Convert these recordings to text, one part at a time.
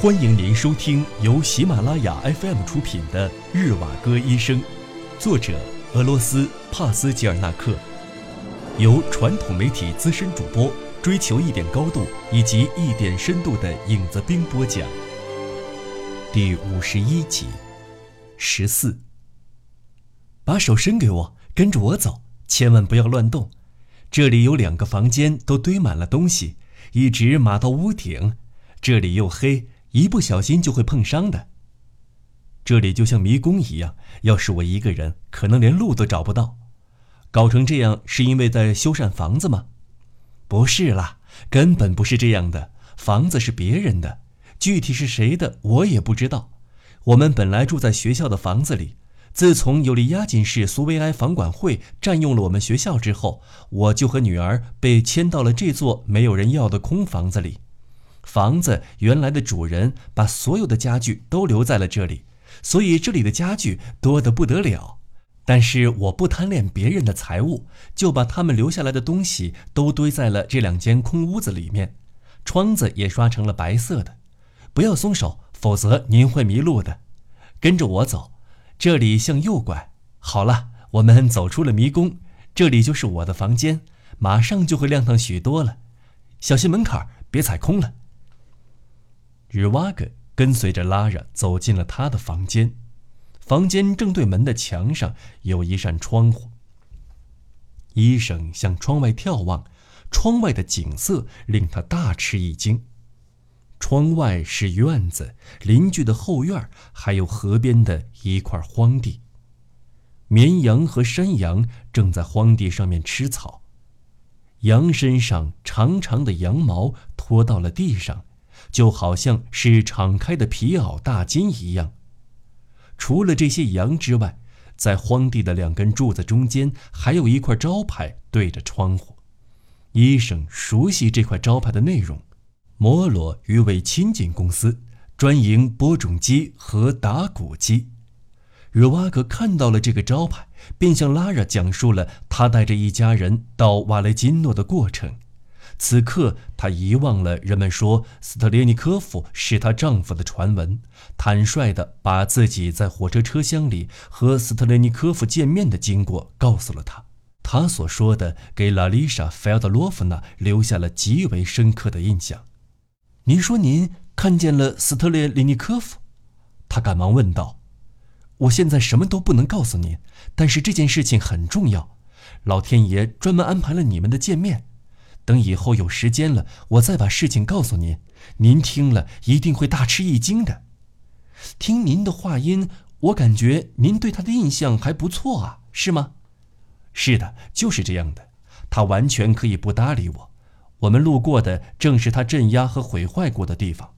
欢迎您收听由喜马拉雅 FM 出品的《日瓦戈医生》，作者俄罗斯帕斯吉尔纳克，由传统媒体资深主播追求一点高度以及一点深度的影子兵播讲。第五十一集，十四。把手伸给我，跟着我走，千万不要乱动。这里有两个房间，都堆满了东西，一直码到屋顶。这里又黑。一不小心就会碰伤的。这里就像迷宫一样，要是我一个人，可能连路都找不到。搞成这样是因为在修缮房子吗？不是啦，根本不是这样的。房子是别人的，具体是谁的我也不知道。我们本来住在学校的房子里，自从尤利亚金市苏维埃房管会占用了我们学校之后，我就和女儿被迁到了这座没有人要的空房子里。房子原来的主人把所有的家具都留在了这里，所以这里的家具多得不得了。但是我不贪恋别人的财物，就把他们留下来的东西都堆在了这两间空屋子里面。窗子也刷成了白色的。不要松手，否则您会迷路的。跟着我走，这里向右拐。好了，我们走出了迷宫，这里就是我的房间，马上就会亮堂许多了。小心门槛，别踩空了。日瓦格跟随着拉拉走进了他的房间，房间正对门的墙上有一扇窗户。医生向窗外眺望，窗外的景色令他大吃一惊。窗外是院子、邻居的后院，还有河边的一块荒地。绵羊和山羊正在荒地上面吃草，羊身上长长的羊毛拖到了地上。就好像是敞开的皮袄大襟一样。除了这些羊之外，在荒地的两根柱子中间还有一块招牌对着窗户。医生熟悉这块招牌的内容：摩罗鱼尾亲近公司专营播种机和打谷机。日瓦格看到了这个招牌，便向拉拉讲述了他带着一家人到瓦雷金诺的过程。此刻，她遗忘了人们说斯特列尼科夫是她丈夫的传闻，坦率地把自己在火车车厢里和斯特列尼科夫见面的经过告诉了他。他所说的给拉丽莎·费尔德洛夫娜留下了极为深刻的印象。您说您看见了斯特列尼科夫？他赶忙问道。我现在什么都不能告诉您，但是这件事情很重要，老天爷专门安排了你们的见面。等以后有时间了，我再把事情告诉您，您听了一定会大吃一惊的。听您的话音，我感觉您对他的印象还不错啊，是吗？是的，就是这样的。他完全可以不搭理我。我们路过的正是他镇压和毁坏过的地方。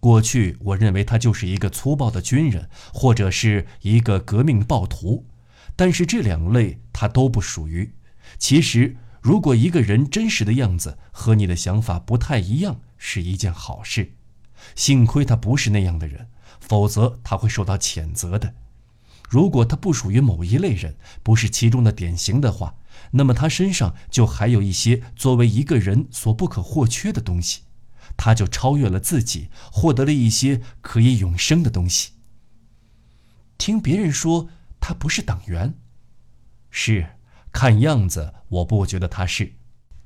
过去，我认为他就是一个粗暴的军人，或者是一个革命暴徒，但是这两类他都不属于。其实。如果一个人真实的样子和你的想法不太一样，是一件好事。幸亏他不是那样的人，否则他会受到谴责的。如果他不属于某一类人，不是其中的典型的话，那么他身上就还有一些作为一个人所不可或缺的东西，他就超越了自己，获得了一些可以永生的东西。听别人说他不是党员，是。看样子，我不觉得他是。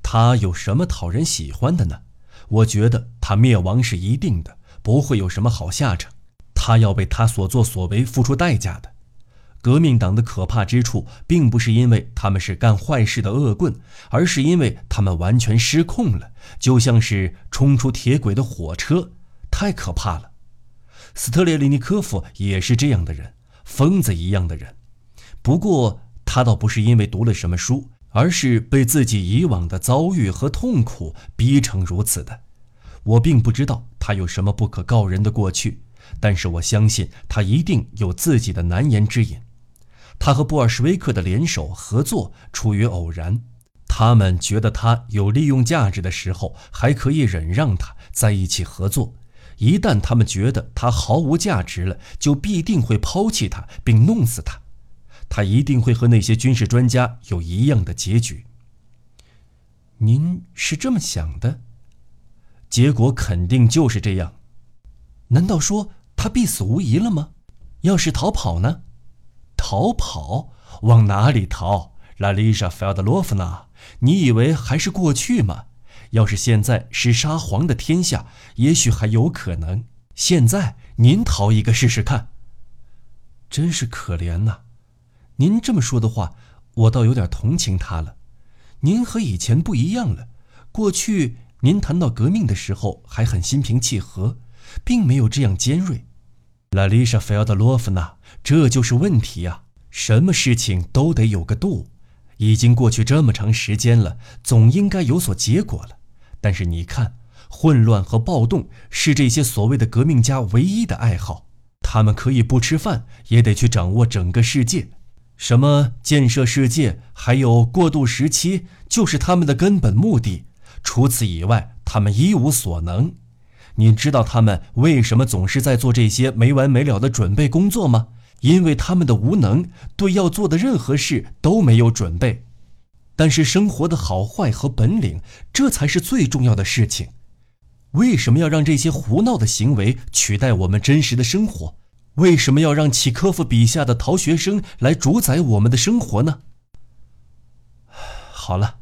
他有什么讨人喜欢的呢？我觉得他灭亡是一定的，不会有什么好下场。他要为他所作所为付出代价的。革命党的可怕之处，并不是因为他们是干坏事的恶棍，而是因为他们完全失控了，就像是冲出铁轨的火车，太可怕了。斯特列利尼科夫也是这样的人，疯子一样的人。不过。他倒不是因为读了什么书，而是被自己以往的遭遇和痛苦逼成如此的。我并不知道他有什么不可告人的过去，但是我相信他一定有自己的难言之隐。他和布尔什维克的联手合作出于偶然，他们觉得他有利用价值的时候，还可以忍让他在一起合作；一旦他们觉得他毫无价值了，就必定会抛弃他并弄死他。他一定会和那些军事专家有一样的结局。您是这么想的？结果肯定就是这样。难道说他必死无疑了吗？要是逃跑呢？逃跑？往哪里逃？拉丽莎·费德洛夫娜，你以为还是过去吗？要是现在是沙皇的天下，也许还有可能。现在您逃一个试试看。真是可怜呐！您这么说的话，我倒有点同情他了。您和以前不一样了。过去您谈到革命的时候还很心平气和，并没有这样尖锐。拉丽莎·费德洛夫娜，这就是问题呀！什么事情都得有个度。已经过去这么长时间了，总应该有所结果了。但是你看，混乱和暴动是这些所谓的革命家唯一的爱好。他们可以不吃饭，也得去掌握整个世界。什么建设世界，还有过渡时期，就是他们的根本目的。除此以外，他们一无所能。你知道他们为什么总是在做这些没完没了的准备工作吗？因为他们的无能，对要做的任何事都没有准备。但是生活的好坏和本领，这才是最重要的事情。为什么要让这些胡闹的行为取代我们真实的生活？为什么要让契科夫笔下的逃学生来主宰我们的生活呢？好了，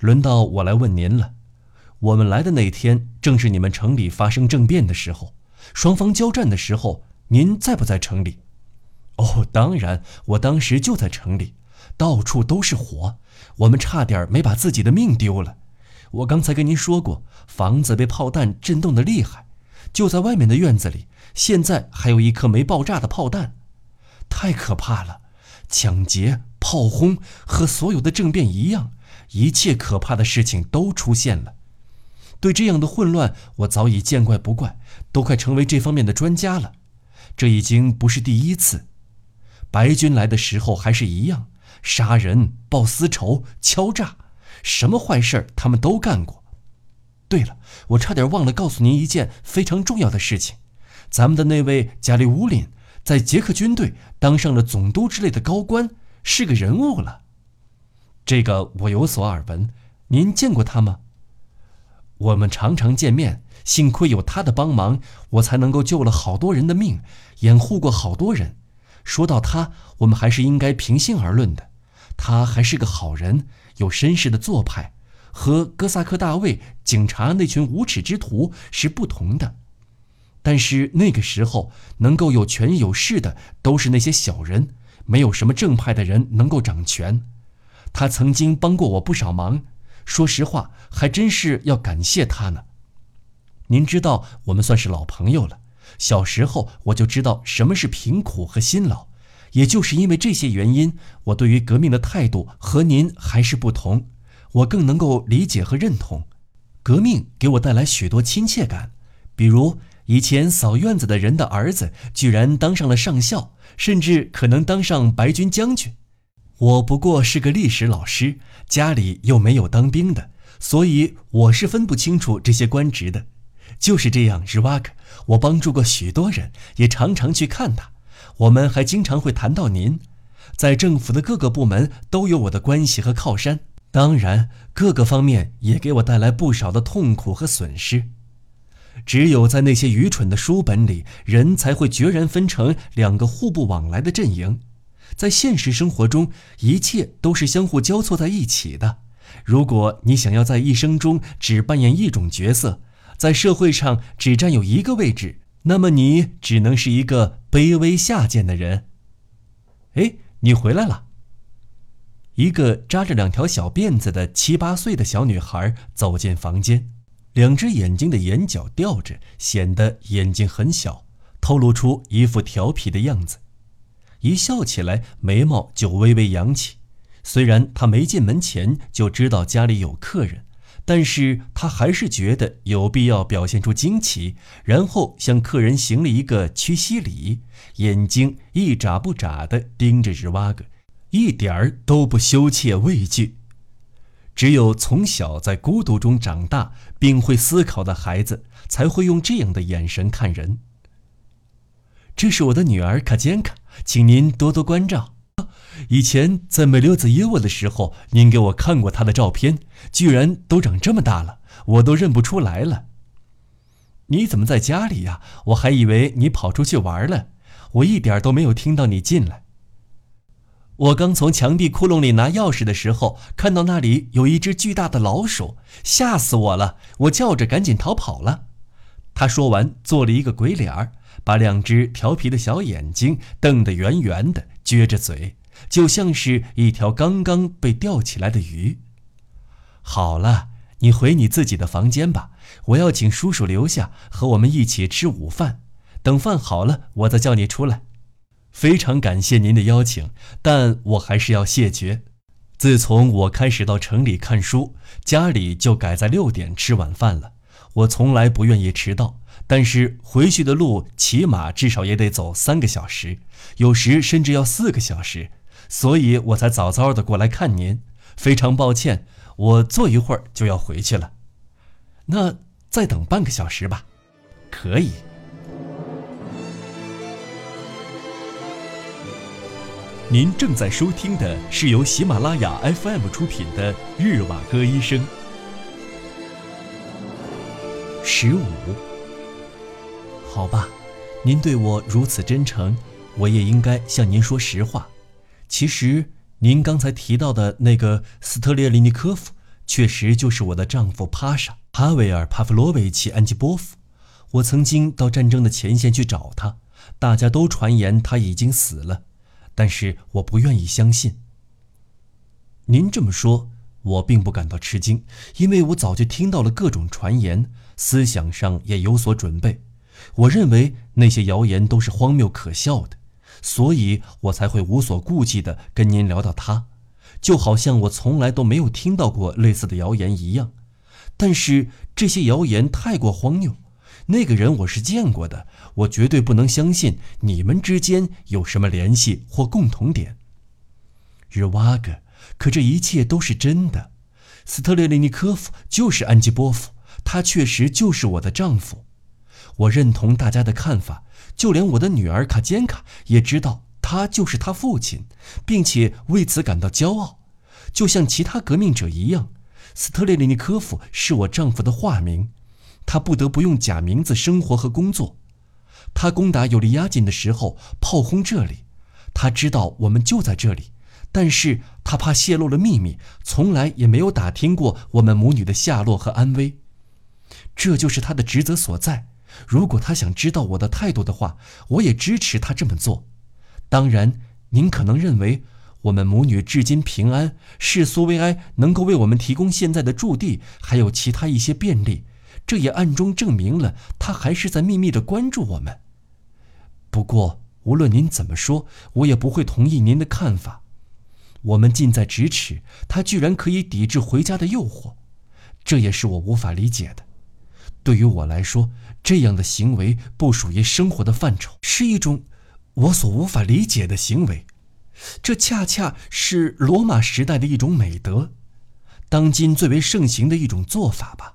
轮到我来问您了。我们来的那天正是你们城里发生政变的时候，双方交战的时候，您在不在城里？哦，当然，我当时就在城里，到处都是火，我们差点没把自己的命丢了。我刚才跟您说过，房子被炮弹震动的厉害，就在外面的院子里，现在还有一颗没爆炸的炮弹，太可怕了！抢劫、炮轰和所有的政变一样，一切可怕的事情都出现了。对这样的混乱，我早已见怪不怪，都快成为这方面的专家了。这已经不是第一次。白军来的时候还是一样，杀人、报私仇、敲诈，什么坏事他们都干过。对了，我差点忘了告诉您一件非常重要的事情：咱们的那位加里乌林在捷克军队当上了总督之类的高官，是个人物了。这个我有所耳闻，您见过他吗？我们常常见面，幸亏有他的帮忙，我才能够救了好多人的命，掩护过好多人。说到他，我们还是应该平心而论的。他还是个好人，有绅士的做派，和哥萨克大卫警察那群无耻之徒是不同的。但是那个时候，能够有权有势的都是那些小人，没有什么正派的人能够掌权。他曾经帮过我不少忙，说实话，还真是要感谢他呢。您知道，我们算是老朋友了。小时候我就知道什么是贫苦和辛劳，也就是因为这些原因，我对于革命的态度和您还是不同。我更能够理解和认同，革命给我带来许多亲切感。比如以前扫院子的人的儿子居然当上了上校，甚至可能当上白军将军。我不过是个历史老师，家里又没有当兵的，所以我是分不清楚这些官职的。就是这样，日瓦克，我帮助过许多人，也常常去看他。我们还经常会谈到您，在政府的各个部门都有我的关系和靠山。当然，各个方面也给我带来不少的痛苦和损失。只有在那些愚蠢的书本里，人才会决然分成两个互不往来的阵营。在现实生活中，一切都是相互交错在一起的。如果你想要在一生中只扮演一种角色，在社会上只占有一个位置，那么你只能是一个卑微下贱的人。哎，你回来了。一个扎着两条小辫子的七八岁的小女孩走进房间，两只眼睛的眼角吊着，显得眼睛很小，透露出一副调皮的样子。一笑起来，眉毛就微微扬起。虽然他没进门前就知道家里有客人。但是他还是觉得有必要表现出惊奇，然后向客人行了一个屈膝礼，眼睛一眨不眨地盯着日瓦格，一点儿都不羞怯畏惧。只有从小在孤独中长大并会思考的孩子，才会用这样的眼神看人。这是我的女儿卡坚卡，请您多多关照。以前在美柳子耶沃的时候，您给我看过她的照片，居然都长这么大了，我都认不出来了。你怎么在家里呀？我还以为你跑出去玩了，我一点都没有听到你进来。我刚从墙壁窟窿里拿钥匙的时候，看到那里有一只巨大的老鼠，吓死我了！我叫着赶紧逃跑了。他说完，做了一个鬼脸儿，把两只调皮的小眼睛瞪得圆圆的，撅着嘴，就像是一条刚刚被钓起来的鱼。好了，你回你自己的房间吧，我要请叔叔留下和我们一起吃午饭。等饭好了，我再叫你出来。非常感谢您的邀请，但我还是要谢绝。自从我开始到城里看书，家里就改在六点吃晚饭了。我从来不愿意迟到，但是回去的路起码至少也得走三个小时，有时甚至要四个小时，所以我才早早的过来看您。非常抱歉，我坐一会儿就要回去了。那再等半个小时吧，可以。您正在收听的是由喜马拉雅 FM 出品的《日瓦戈医生》。十五，好吧，您对我如此真诚，我也应该向您说实话。其实，您刚才提到的那个斯特列利尼科夫，确实就是我的丈夫帕莎帕维尔帕夫罗维奇安吉波夫。我曾经到战争的前线去找他，大家都传言他已经死了。但是我不愿意相信。您这么说，我并不感到吃惊，因为我早就听到了各种传言，思想上也有所准备。我认为那些谣言都是荒谬可笑的，所以我才会无所顾忌地跟您聊到他，就好像我从来都没有听到过类似的谣言一样。但是这些谣言太过荒谬。那个人我是见过的，我绝对不能相信你们之间有什么联系或共同点。日瓦格，可这一切都是真的。斯特列利尼科夫就是安吉波夫，他确实就是我的丈夫。我认同大家的看法，就连我的女儿卡坚卡也知道他就是他父亲，并且为此感到骄傲，就像其他革命者一样。斯特列利尼科夫是我丈夫的化名。他不得不用假名字生活和工作。他攻打尤利亚金的时候，炮轰这里。他知道我们就在这里，但是他怕泄露了秘密，从来也没有打听过我们母女的下落和安危。这就是他的职责所在。如果他想知道我的态度的话，我也支持他这么做。当然，您可能认为我们母女至今平安，是苏维埃能够为我们提供现在的驻地，还有其他一些便利。这也暗中证明了他还是在秘密的关注我们。不过，无论您怎么说，我也不会同意您的看法。我们近在咫尺，他居然可以抵制回家的诱惑，这也是我无法理解的。对于我来说，这样的行为不属于生活的范畴，是一种我所无法理解的行为。这恰恰是罗马时代的一种美德，当今最为盛行的一种做法吧。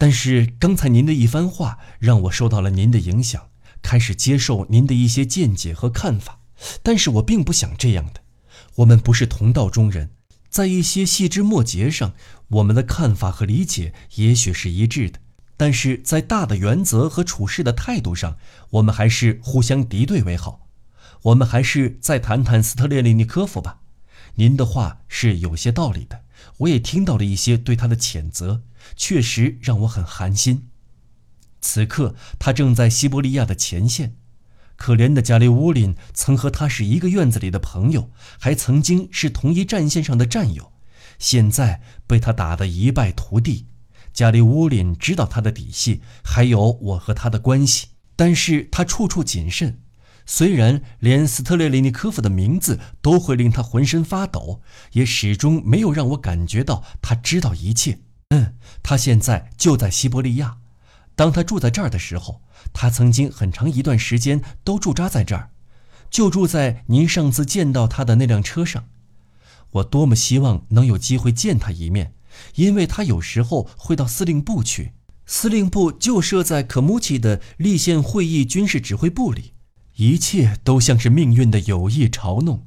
但是刚才您的一番话让我受到了您的影响，开始接受您的一些见解和看法。但是我并不想这样的。我们不是同道中人，在一些细枝末节上，我们的看法和理解也许是一致的，但是在大的原则和处事的态度上，我们还是互相敌对为好。我们还是再谈谈斯特列利尼科夫吧。您的话是有些道理的，我也听到了一些对他的谴责。确实让我很寒心。此刻他正在西伯利亚的前线，可怜的加里乌林曾和他是一个院子里的朋友，还曾经是同一战线上的战友，现在被他打得一败涂地。加里乌林知道他的底细，还有我和他的关系，但是他处处谨慎。虽然连斯特列利尼科夫的名字都会令他浑身发抖，也始终没有让我感觉到他知道一切。嗯，他现在就在西伯利亚。当他住在这儿的时候，他曾经很长一段时间都驻扎在这儿，就住在您上次见到他的那辆车上。我多么希望能有机会见他一面，因为他有时候会到司令部去。司令部就设在可穆奇的立宪会议军事指挥部里，一切都像是命运的有意嘲弄。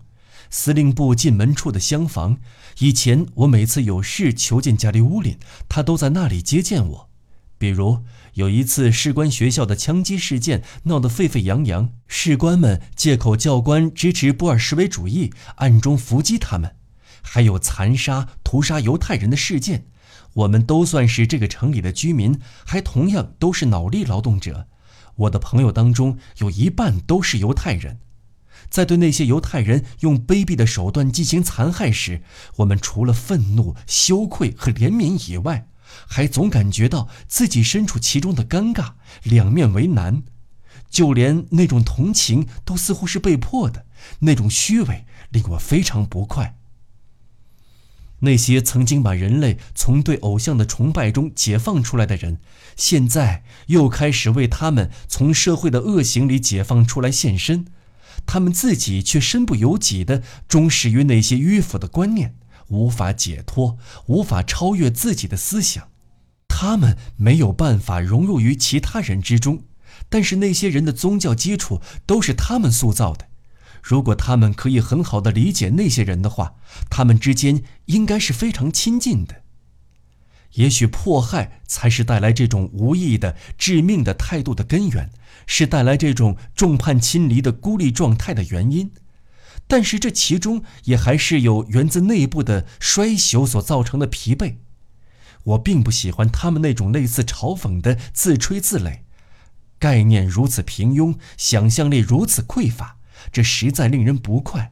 司令部进门处的厢房，以前我每次有事求见加利乌林，他都在那里接见我。比如有一次士官学校的枪击事件闹得沸沸扬扬，士官们借口教官支持布尔什维主义，暗中伏击他们；还有残杀、屠杀犹太人的事件。我们都算是这个城里的居民，还同样都是脑力劳动者。我的朋友当中有一半都是犹太人。在对那些犹太人用卑鄙的手段进行残害时，我们除了愤怒、羞愧和怜悯以外，还总感觉到自己身处其中的尴尬，两面为难。就连那种同情都似乎是被迫的，那种虚伪令我非常不快。那些曾经把人类从对偶像的崇拜中解放出来的人，现在又开始为他们从社会的恶行里解放出来献身，他们自己却身不由己地忠实于那些迂腐的观念，无法解脱，无法超越自己的思想。他们没有办法融入于其他人之中，但是那些人的宗教基础都是他们塑造的。如果他们可以很好的理解那些人的话，他们之间应该是非常亲近的。也许迫害才是带来这种无意的致命的态度的根源，是带来这种众叛亲离的孤立状态的原因。但是这其中也还是有源自内部的衰朽所造成的疲惫。我并不喜欢他们那种类似嘲讽的自吹自擂，概念如此平庸，想象力如此匮乏。这实在令人不快，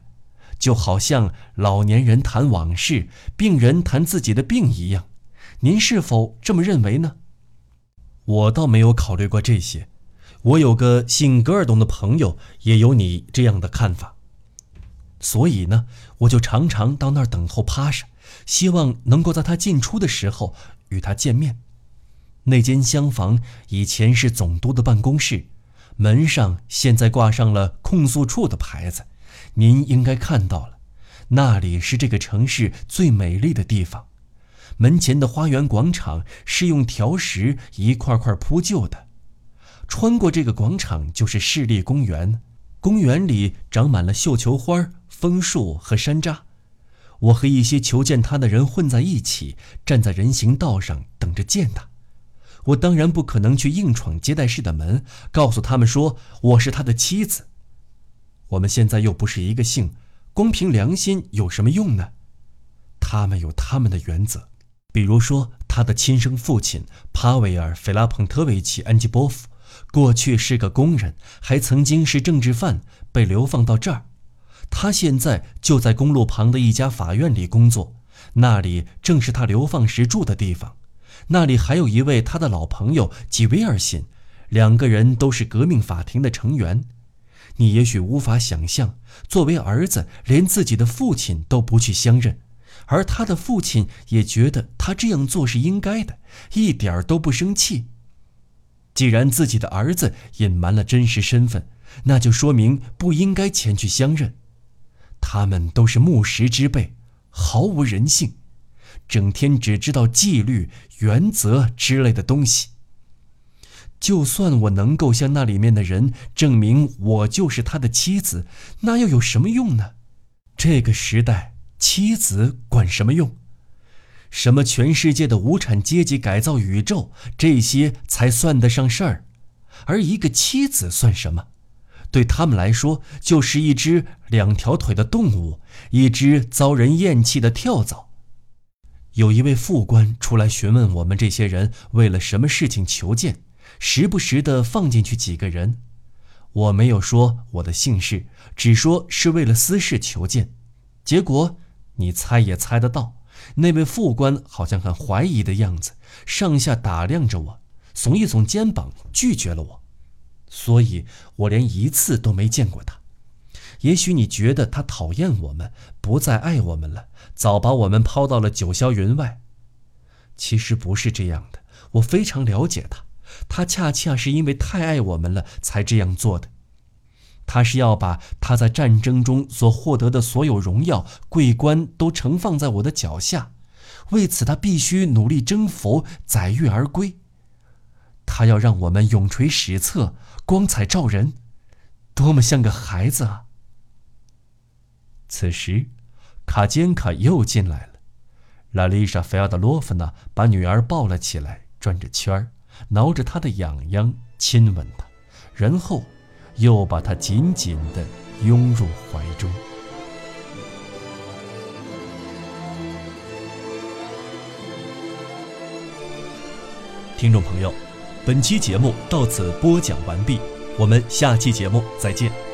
就好像老年人谈往事，病人谈自己的病一样。您是否这么认为呢？我倒没有考虑过这些。我有个姓格尔东的朋友，也有你这样的看法。所以呢，我就常常到那儿等候趴下，希望能够在他进出的时候与他见面。那间厢房以前是总督的办公室。门上现在挂上了控诉处的牌子，您应该看到了。那里是这个城市最美丽的地方。门前的花园广场是用条石一块块铺就的。穿过这个广场就是市立公园，公园里长满了绣球花、枫树和山楂。我和一些求见他的人混在一起，站在人行道上等着见他。我当然不可能去硬闯接待室的门，告诉他们说我是他的妻子。我们现在又不是一个姓，光凭良心有什么用呢？他们有他们的原则，比如说他的亲生父亲帕维尔·费拉彭特维奇·安吉波夫，过去是个工人，还曾经是政治犯，被流放到这儿。他现在就在公路旁的一家法院里工作，那里正是他流放时住的地方。那里还有一位他的老朋友吉维尔辛，两个人都是革命法庭的成员。你也许无法想象，作为儿子，连自己的父亲都不去相认，而他的父亲也觉得他这样做是应该的，一点儿都不生气。既然自己的儿子隐瞒了真实身份，那就说明不应该前去相认。他们都是木石之辈，毫无人性。整天只知道纪律、原则之类的东西。就算我能够向那里面的人证明我就是他的妻子，那又有什么用呢？这个时代，妻子管什么用？什么全世界的无产阶级改造宇宙，这些才算得上事儿。而一个妻子算什么？对他们来说，就是一只两条腿的动物，一只遭人厌弃的跳蚤。有一位副官出来询问我们这些人为了什么事情求见，时不时地放进去几个人。我没有说我的姓氏，只说是为了私事求见。结果你猜也猜得到，那位副官好像很怀疑的样子，上下打量着我，耸一耸肩膀，拒绝了我。所以我连一次都没见过他。也许你觉得他讨厌我们，不再爱我们了，早把我们抛到了九霄云外。其实不是这样的，我非常了解他，他恰恰是因为太爱我们了才这样做的。他是要把他在战争中所获得的所有荣耀、桂冠都盛放在我的脚下，为此他必须努力征服，载誉而归。他要让我们永垂史册，光彩照人，多么像个孩子啊！此时，卡坚卡又进来了。拉丽莎·菲奥德洛夫娜把女儿抱了起来，转着圈儿，挠着她的痒痒，亲吻她，然后又把他紧紧地拥入怀中。听众朋友，本期节目到此播讲完毕，我们下期节目再见。